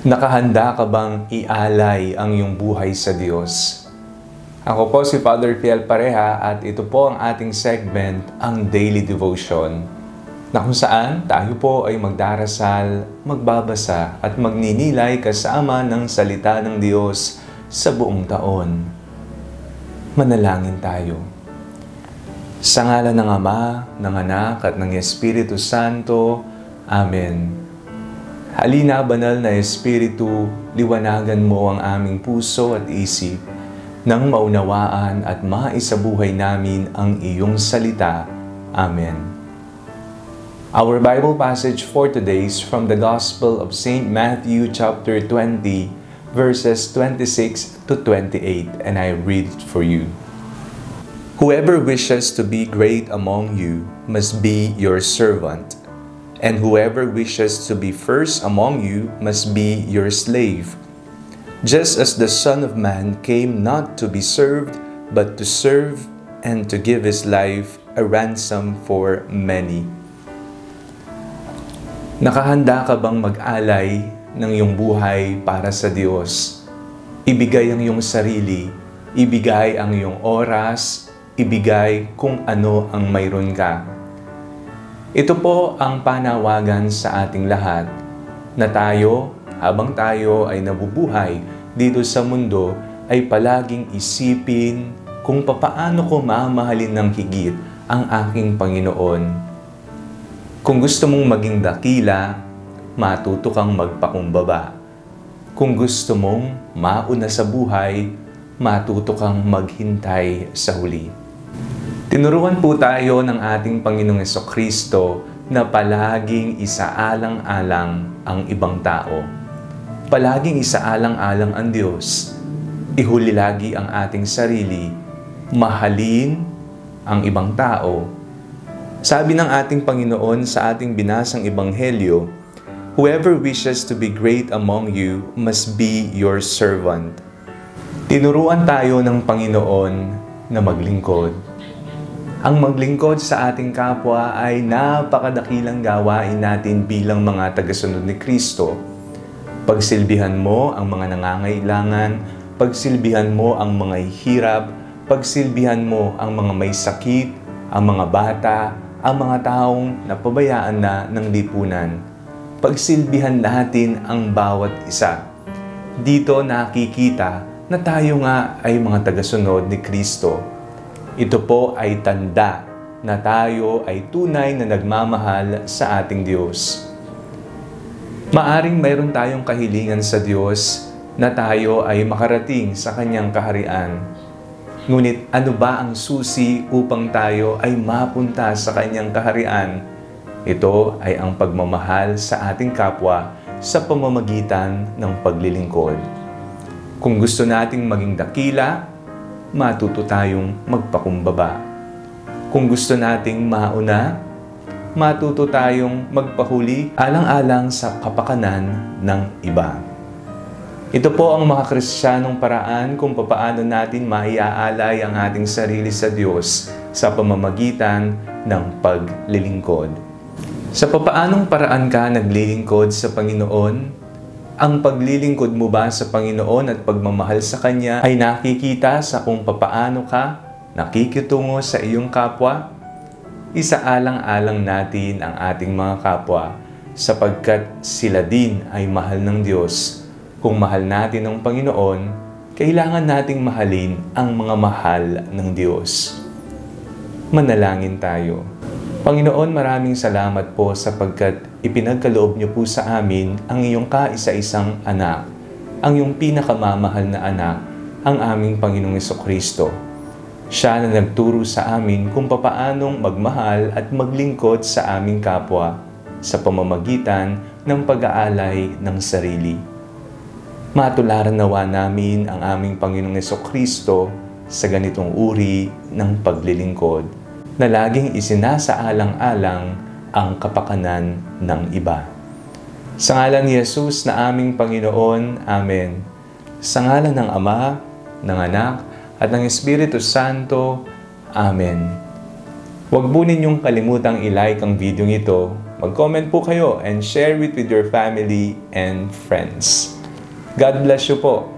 Nakahanda ka bang ialay ang iyong buhay sa Diyos? Ako po si Father Fiel Pareha at ito po ang ating segment, ang Daily Devotion, na kung saan tayo po ay magdarasal, magbabasa at magninilay kasama ng salita ng Diyos sa buong taon. Manalangin tayo. Sa ngala ng Ama, ng Anak at ng Espiritu Santo. Amen. Halina, banal na Espiritu, liwanagan mo ang aming puso at isip nang maunawaan at maisabuhay namin ang iyong salita. Amen. Our Bible passage for today is from the Gospel of St. Matthew chapter 20, verses 26 to 28, and I read it for you. Whoever wishes to be great among you must be your servant and whoever wishes to be first among you must be your slave. Just as the Son of Man came not to be served, but to serve and to give his life a ransom for many. Nakahanda ka bang mag-alay ng iyong buhay para sa Diyos? Ibigay ang iyong sarili, ibigay ang iyong oras, ibigay kung ano ang mayroon ka ito po ang panawagan sa ating lahat na tayo, habang tayo ay nabubuhay dito sa mundo, ay palaging isipin kung papaano ko mamahalin ng higit ang aking Panginoon. Kung gusto mong maging dakila, matuto kang magpakumbaba. Kung gusto mong mauna sa buhay, matuto kang maghintay sa huli. Tinuruan po tayo ng ating Panginoong Kristo na palaging isaalang-alang ang ibang tao. Palaging isaalang-alang ang Diyos. Ihuli lagi ang ating sarili. Mahalin ang ibang tao. Sabi ng ating Panginoon sa ating binasang Ebanghelyo, Whoever wishes to be great among you must be your servant. Tinuruan tayo ng Panginoon na maglingkod ang maglingkod sa ating kapwa ay napakadakilang gawain natin bilang mga tagasunod ni Kristo. Pagsilbihan mo ang mga nangangailangan, pagsilbihan mo ang mga hirap, pagsilbihan mo ang mga may sakit, ang mga bata, ang mga taong napabayaan na ng lipunan. Pagsilbihan natin ang bawat isa. Dito nakikita na tayo nga ay mga tagasunod ni Kristo ito po ay tanda na tayo ay tunay na nagmamahal sa ating Diyos. Maaring mayroon tayong kahilingan sa Diyos na tayo ay makarating sa Kanyang kaharian. Ngunit ano ba ang susi upang tayo ay mapunta sa Kanyang kaharian? Ito ay ang pagmamahal sa ating kapwa sa pamamagitan ng paglilingkod. Kung gusto nating maging dakila matuto tayong magpakumbaba. Kung gusto nating mauna, matuto tayong magpahuli alang-alang sa kapakanan ng iba. Ito po ang mga Kristiyanong paraan kung papaano natin maiaalay ang ating sarili sa Diyos sa pamamagitan ng paglilingkod. Sa papaanong paraan ka naglilingkod sa Panginoon, ang paglilingkod mo ba sa Panginoon at pagmamahal sa Kanya ay nakikita sa kung papaano ka nakikitungo sa iyong kapwa? Isaalang-alang natin ang ating mga kapwa sapagkat sila din ay mahal ng Diyos. Kung mahal natin ang Panginoon, kailangan nating mahalin ang mga mahal ng Diyos. Manalangin tayo. Panginoon, maraming salamat po sapagkat ipinagkaloob niyo po sa amin ang iyong kaisa-isang anak, ang iyong pinakamamahal na anak, ang aming Panginoong Kristo. Siya na nagturo sa amin kung papaanong magmahal at maglingkod sa aming kapwa sa pamamagitan ng pag-aalay ng sarili. Matularan nawa namin ang aming Panginoong Kristo sa ganitong uri ng paglilingkod na laging isinasaalang-alang ang kapakanan ng iba. Sa ngalan ni Jesus na aming Panginoon, Amen. Sa ngalan ng Ama, ng Anak, at ng Espiritu Santo, Amen. Huwag po ninyong kalimutang i-like ang video ito Mag-comment po kayo and share it with your family and friends. God bless you po.